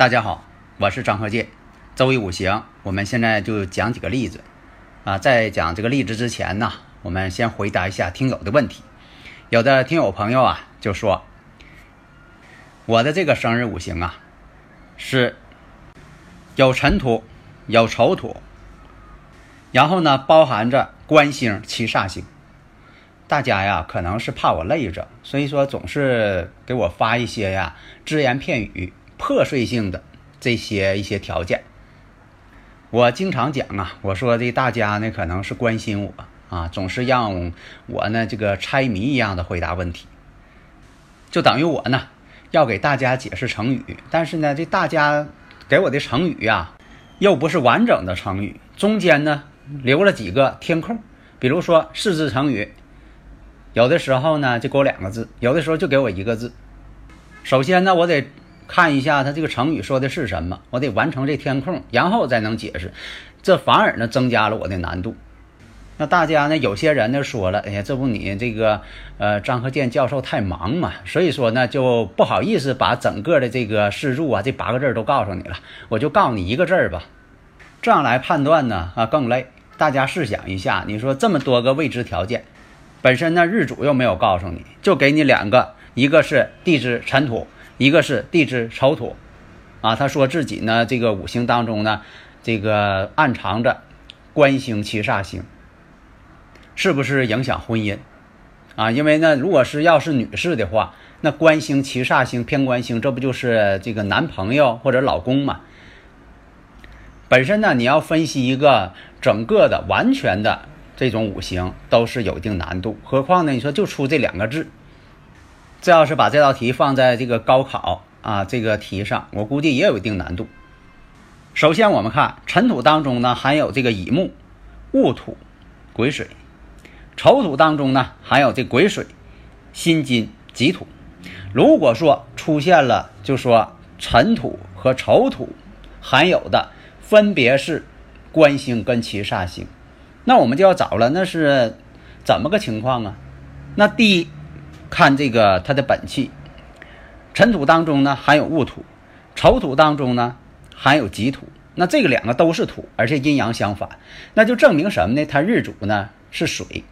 大家好，我是张鹤剑。周易五行，我们现在就讲几个例子啊。在讲这个例子之前呢，我们先回答一下听友的问题。有的听友朋友啊，就说我的这个生日五行啊，是有辰土，有丑土，然后呢，包含着官星、七煞星。大家呀，可能是怕我累着，所以说总是给我发一些呀只言片语。破碎性的这些一些条件，我经常讲啊，我说的大家呢可能是关心我啊，总是让我呢这个猜谜一样的回答问题，就等于我呢要给大家解释成语，但是呢这大家给我的成语呀又不是完整的成语，中间呢留了几个填空，比如说四字成语，有的时候呢就给我两个字，有的时候就给我一个字。首先呢我得。看一下他这个成语说的是什么，我得完成这填空，然后再能解释，这反而呢增加了我的难度。那大家呢，有些人呢说了，哎呀，这不你这个呃张和建教授太忙嘛，所以说呢就不好意思把整个的这个示注啊这八个字都告诉你了，我就告诉你一个字儿吧，这样来判断呢啊更累。大家试想一下，你说这么多个未知条件，本身呢日主又没有告诉你，就给你两个，一个是地支辰土。一个是地支丑土，啊，他说自己呢，这个五行当中呢，这个暗藏着官星七煞星，是不是影响婚姻？啊，因为呢，如果是要是女士的话，那官星七煞星偏官星，这不就是这个男朋友或者老公嘛？本身呢，你要分析一个整个的完全的这种五行，都是有一定难度，何况呢，你说就出这两个字。这要是把这道题放在这个高考啊这个题上，我估计也有一定难度。首先，我们看尘土当中呢含有这个乙木、戊土、癸水；丑土当中呢含有这癸水、辛金、己土。如果说出现了，就说尘土和丑土含有的分别是官星跟七煞星，那我们就要找了，那是怎么个情况啊？那第一。看这个它的本气，辰土当中呢含有戊土，丑土当中呢含有己土。那这个两个都是土，而且阴阳相反，那就证明什么呢？它日主呢是水，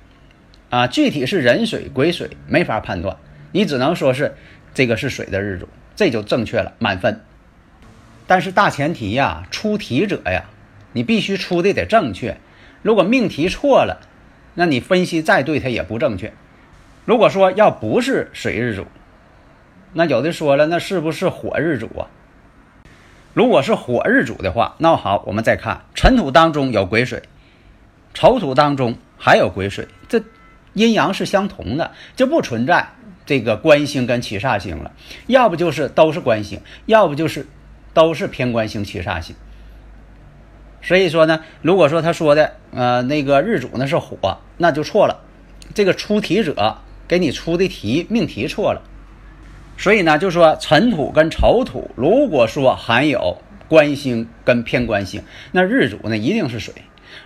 啊，具体是壬水癸水没法判断，你只能说是这个是水的日主，这就正确了，满分。但是大前提呀，出题者呀，你必须出的得正确。如果命题错了，那你分析再对，它也不正确。如果说要不是水日主，那有的说了，那是不是火日主啊？如果是火日主的话，那好，我们再看辰土当中有癸水，丑土当中还有癸水，这阴阳是相同的，就不存在这个官星跟七煞星了。要不就是都是官星，要不就是都是偏官星七煞星。所以说呢，如果说他说的呃那个日主呢是火，那就错了。这个出题者。给你出的题命题错了，所以呢，就说尘土跟丑土，如果说含有官星跟偏官星，那日主呢一定是水；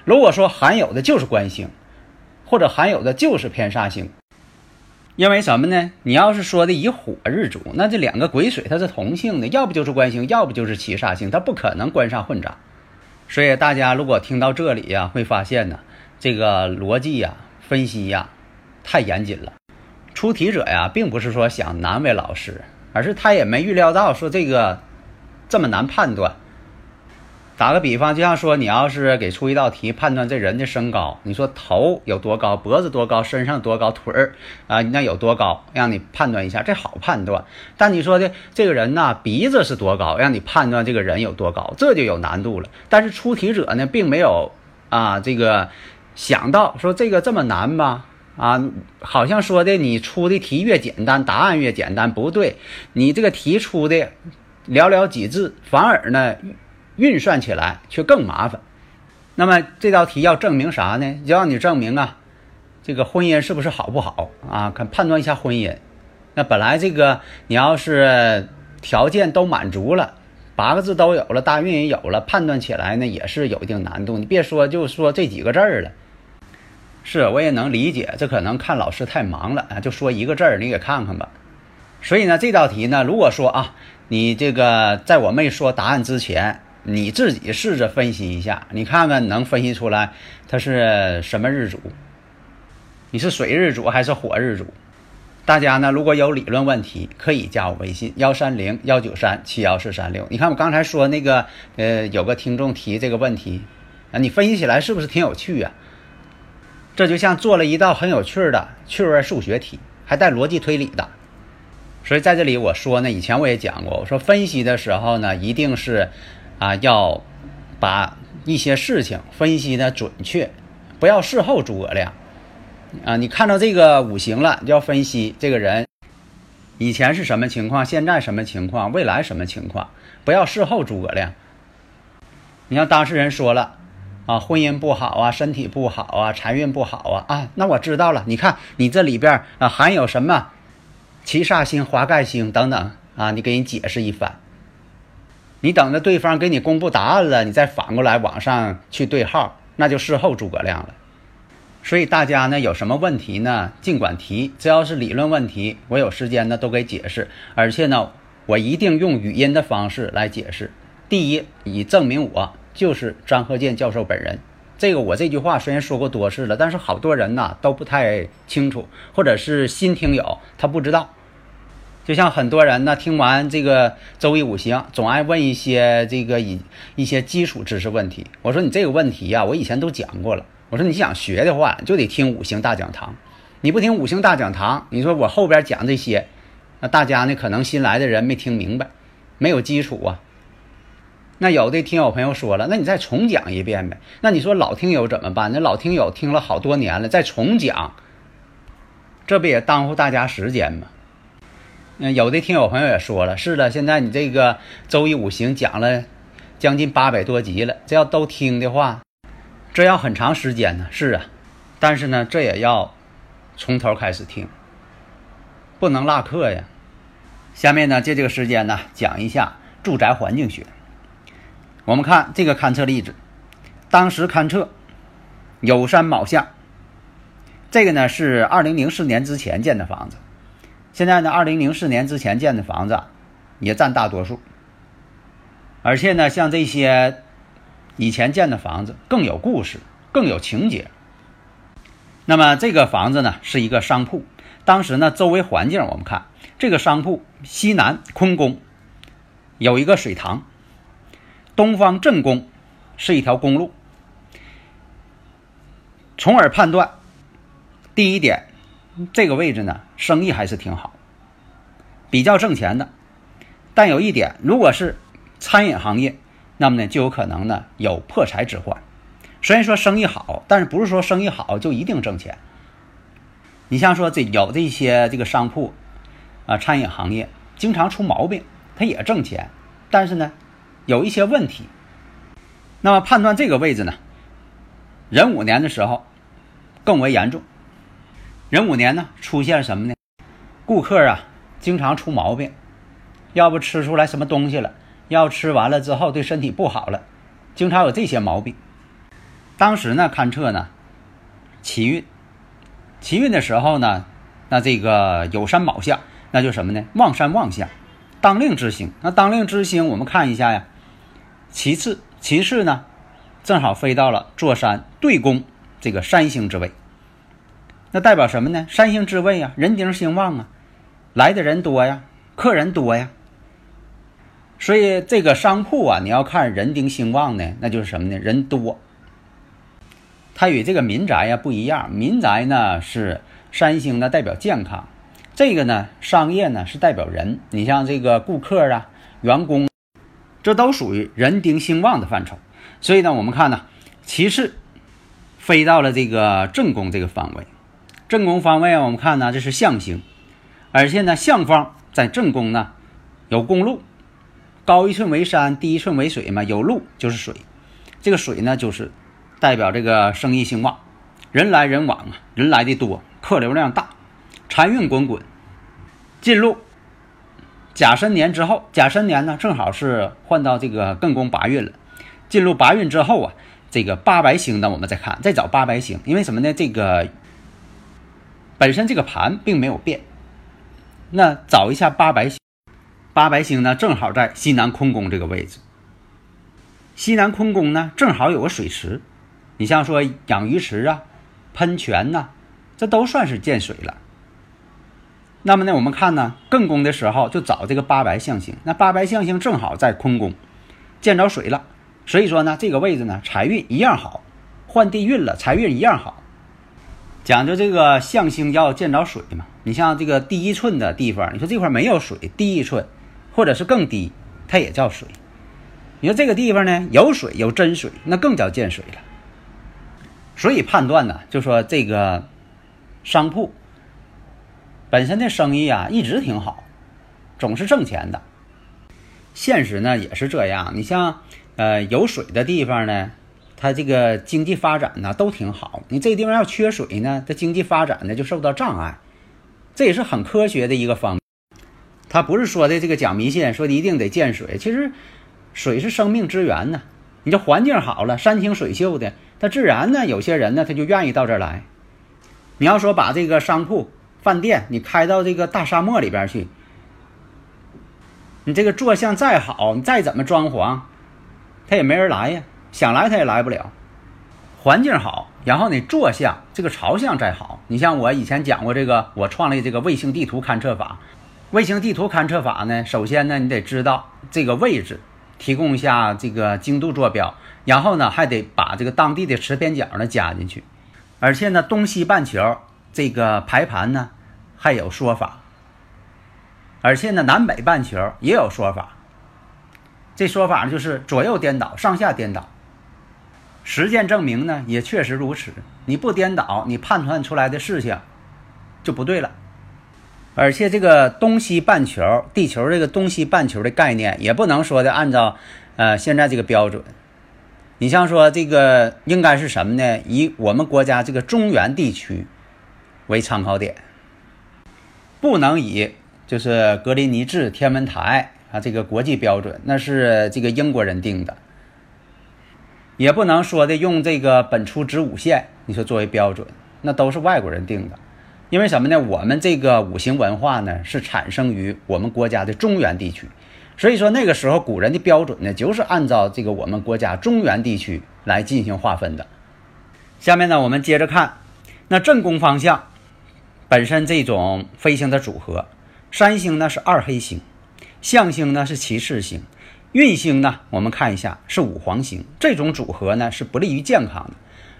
如果说含有的就是官星，或者含有的就是偏煞星，因为什么呢？你要是说的以火日主，那这两个癸水它是同性的，要不就是官星，要不就是七煞星，它不可能官煞混杂。所以大家如果听到这里呀，会发现呢，这个逻辑呀、分析呀，太严谨了。出题者呀，并不是说想难为老师，而是他也没预料到说这个这么难判断。打个比方，就像说你要是给出一道题，判断这人的身高，你说头有多高，脖子多高，身上多高，腿儿啊那有多高，让你判断一下，这好判断。但你说的这个人呢，鼻子是多高，让你判断这个人有多高，这就有难度了。但是出题者呢，并没有啊，这个想到说这个这么难吧？啊，好像说的你出的题越简单，答案越简单，不对，你这个题出的寥寥几字，反而呢运算起来却更麻烦。那么这道题要证明啥呢？要让你证明啊，这个婚姻是不是好不好啊？看判断一下婚姻。那本来这个你要是条件都满足了，八个字都有了，大运也有了，判断起来呢也是有一定难度。你别说就说这几个字儿了，是我也能理解，这可能看老师太忙了啊，就说一个字儿，你给看看吧。所以呢，这道题呢，如果说啊，你这个在我没说答案之前。你自己试着分析一下，你看看能分析出来它是什么日主？你是水日主还是火日主？大家呢如果有理论问题，可以加我微信幺三零幺九三七幺四三六。你看我刚才说那个呃，有个听众提这个问题啊，你分析起来是不是挺有趣呀？这就像做了一道很有趣的趣味数学题，还带逻辑推理的。所以在这里我说呢，以前我也讲过，我说分析的时候呢，一定是。啊，要把一些事情分析的准确，不要事后诸葛亮。啊，你看到这个五行了，就要分析这个人以前是什么情况，现在什么情况，未来什么情况，不要事后诸葛亮。你像当事人说了，啊，婚姻不好啊，身体不好啊，财运不好啊，啊，那我知道了。你看你这里边啊含有什么七煞星、华盖星等等啊，你给你解释一番。你等着对方给你公布答案了，你再反过来网上去对号，那就事后诸葛亮了。所以大家呢有什么问题呢，尽管提，只要是理论问题，我有时间呢都给解释，而且呢我一定用语音的方式来解释。第一，以证明我就是张鹤健教授本人。这个我这句话虽然说过多次了，但是好多人呐都不太清楚，或者是新听友他不知道。就像很多人呢，听完这个周易五行，总爱问一些这个以一些基础知识问题。我说你这个问题呀，我以前都讲过了。我说你想学的话，就得听五行大讲堂。你不听五行大讲堂，你说我后边讲这些，那大家呢可能新来的人没听明白，没有基础啊。那有的听友朋友说了，那你再重讲一遍呗。那你说老听友怎么办？那老听友听了好多年了，再重讲，这不也耽误大家时间吗？嗯，有的听友朋友也说了，是的，现在你这个周易五行讲了将近八百多集了，这要都听的话，这要很长时间呢。是啊，但是呢，这也要从头开始听，不能落课呀。下面呢，借这个时间呢，讲一下住宅环境学。我们看这个勘测例子，当时勘测有山卯向，这个呢是二零零四年之前建的房子。现在呢，二零零四年之前建的房子也占大多数，而且呢，像这些以前建的房子更有故事，更有情节。那么这个房子呢是一个商铺，当时呢周围环境我们看，这个商铺西南坤宫有一个水塘，东方正宫是一条公路，从而判断第一点。这个位置呢，生意还是挺好，比较挣钱的。但有一点，如果是餐饮行业，那么呢就有可能呢有破财之患。虽然说生意好，但是不是说生意好就一定挣钱。你像说这有这些这个商铺啊，餐饮行业经常出毛病，它也挣钱，但是呢有一些问题。那么判断这个位置呢，壬午年的时候更为严重。壬午年呢，出现什么呢？顾客啊，经常出毛病，要不吃出来什么东西了，要吃完了之后对身体不好了，经常有这些毛病。当时呢，勘测呢，奇运，奇运的时候呢，那这个有山卯相，那就什么呢？旺山旺相，当令之星。那当令之星，我们看一下呀。其次，其次呢，正好飞到了坐山对宫这个山星之位。那代表什么呢？三星之位啊，人丁兴旺啊，来的人多呀，客人多呀。所以这个商铺啊，你要看人丁兴旺呢，那就是什么呢？人多。它与这个民宅呀不一样，民宅呢是三星呢代表健康，这个呢商业呢是代表人。你像这个顾客啊、员工，这都属于人丁兴旺的范畴。所以呢，我们看呢，其次飞到了这个正宫这个方位。正宫方位啊，我们看呢，这是象星，而且呢，象方在正宫呢有公路，高一寸为山，低一寸为水嘛，有路就是水。这个水呢，就是代表这个生意兴旺，人来人往啊，人来的多，客流量大，财运滚滚。进入甲申年之后，甲申年呢正好是换到这个艮宫八运了。进入八运之后啊，这个八白星呢，我们再看，再找八白星，因为什么呢？这个。本身这个盘并没有变，那找一下八白星，八白星呢正好在西南坤宫这个位置。西南坤宫呢正好有个水池，你像说养鱼池啊、喷泉呐，这都算是见水了。那么呢，我们看呢艮宫的时候就找这个八白象星，那八白象星正好在坤宫见着水了，所以说呢这个位置呢财运一样好，换地运了，财运一样好。讲究这个象星要见着水嘛，你像这个第一寸的地方，你说这块没有水，第一寸，或者是更低，它也叫水。你说这个地方呢有水有真水，那更叫见水了。所以判断呢，就说这个商铺本身的生意啊一直挺好，总是挣钱的。现实呢也是这样，你像呃有水的地方呢。它这个经济发展呢都挺好，你这地方要缺水呢，它经济发展呢就受到障碍，这也是很科学的一个方面。他不是说的这个讲迷信，说的一定得见水，其实水是生命之源呢。你这环境好了，山清水秀的，它自然呢有些人呢他就愿意到这儿来。你要说把这个商铺、饭店你开到这个大沙漠里边去，你这个坐向再好，你再怎么装潢，他也没人来呀。想来他也来不了，环境好，然后你坐向这个朝向再好。你像我以前讲过这个，我创立这个卫星地图勘测法。卫星地图勘测法呢，首先呢你得知道这个位置，提供一下这个精度坐标，然后呢还得把这个当地的磁偏角呢加进去，而且呢东西半球这个排盘呢还有说法，而且呢南北半球也有说法。这说法就是左右颠倒，上下颠倒。实践证明呢，也确实如此。你不颠倒，你判断出来的事情就不对了。而且这个东西半球，地球这个东西半球的概念，也不能说的按照呃现在这个标准。你像说这个应该是什么呢？以我们国家这个中原地区为参考点，不能以就是格林尼治天文台啊这个国际标准，那是这个英国人定的。也不能说的用这个本初子午线，你说作为标准，那都是外国人定的。因为什么呢？我们这个五行文化呢，是产生于我们国家的中原地区，所以说那个时候古人的标准呢，就是按照这个我们国家中原地区来进行划分的。下面呢，我们接着看，那正宫方向本身这种飞星的组合，三星呢是二黑星，象星呢是骑士星。运星呢，我们看一下是五黄星，这种组合呢是不利于健康的，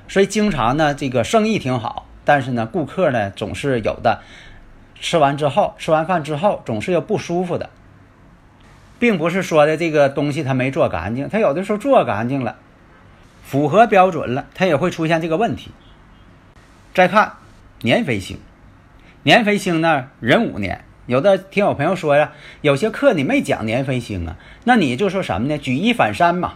所以经常呢这个生意挺好，但是呢顾客呢总是有的吃完之后，吃完饭之后总是有不舒服的，并不是说的这个东西他没做干净，他有的时候做干净了，符合标准了，他也会出现这个问题。再看年飞星，年飞星呢壬午年。有的听我朋友说呀，有些课你没讲年飞星啊，那你就说什么呢？举一反三嘛。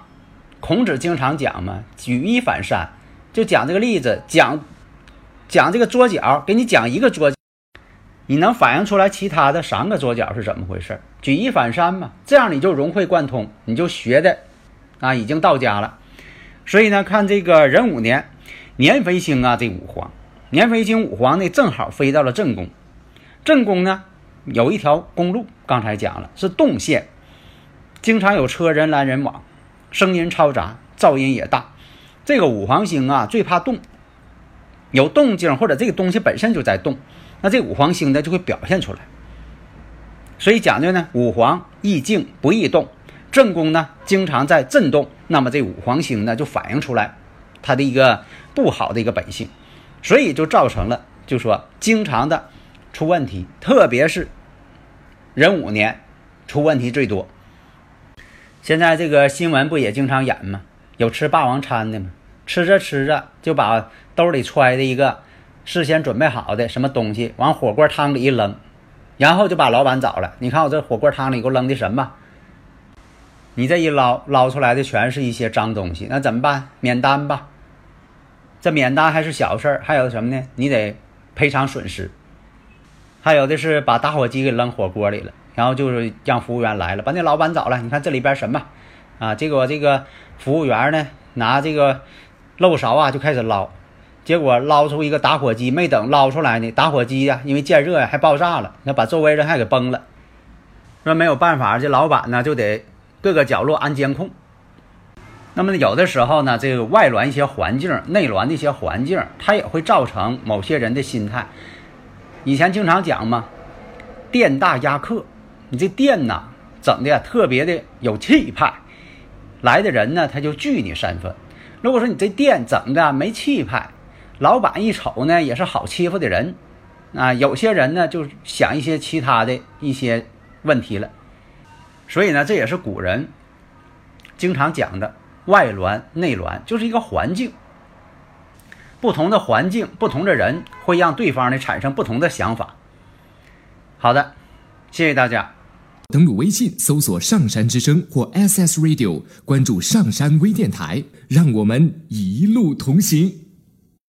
孔子经常讲嘛，举一反三，就讲这个例子，讲讲这个桌角，给你讲一个桌，你能反映出来其他的三个桌角是怎么回事？举一反三嘛，这样你就融会贯通，你就学的啊已经到家了。所以呢，看这个壬午年年飞星啊，这五黄年飞星五黄呢，正好飞到了正宫，正宫呢。有一条公路，刚才讲了是动线，经常有车人来人往，声音嘈杂，噪音也大。这个五黄星啊，最怕动，有动静或者这个东西本身就在动，那这五黄星呢就会表现出来。所以讲究呢，五黄易静不易动，正宫呢经常在震动，那么这五黄星呢就反映出来它的一个不好的一个本性，所以就造成了就说经常的出问题，特别是。壬午年出问题最多。现在这个新闻不也经常演吗？有吃霸王餐的吗？吃着吃着就把兜里揣的一个事先准备好的什么东西往火锅汤里一扔，然后就把老板找了。你看我这火锅汤里给我扔的什么？你这一捞捞出来的全是一些脏东西，那怎么办？免单吧。这免单还是小事儿，还有什么呢？你得赔偿损失。还有的是把打火机给扔火锅里了，然后就是让服务员来了，把那老板找了。你看这里边什么？啊，结果这个服务员呢拿这个漏勺啊就开始捞，结果捞出一个打火机，没等捞出来呢，打火机呀因为见热呀还爆炸了，那把周围人还给崩了。说没有办法，这老板呢就得各个角落安监控。那么有的时候呢，这个外乱一些环境，内乱的一些环境，它也会造成某些人的心态。以前经常讲嘛，店大压客，你这店呐整的特别的有气派，来的人呢他就惧你身份。如果说你这店整的没气派，老板一瞅呢也是好欺负的人，啊，有些人呢就想一些其他的一些问题了。所以呢，这也是古人经常讲的。外峦内峦就是一个环境，不同的环境、不同的人会让对方呢产生不同的想法。好的，谢谢大家。登录微信搜索“上山之声”或 “SS Radio”，关注上山微电台，让我们一路同行。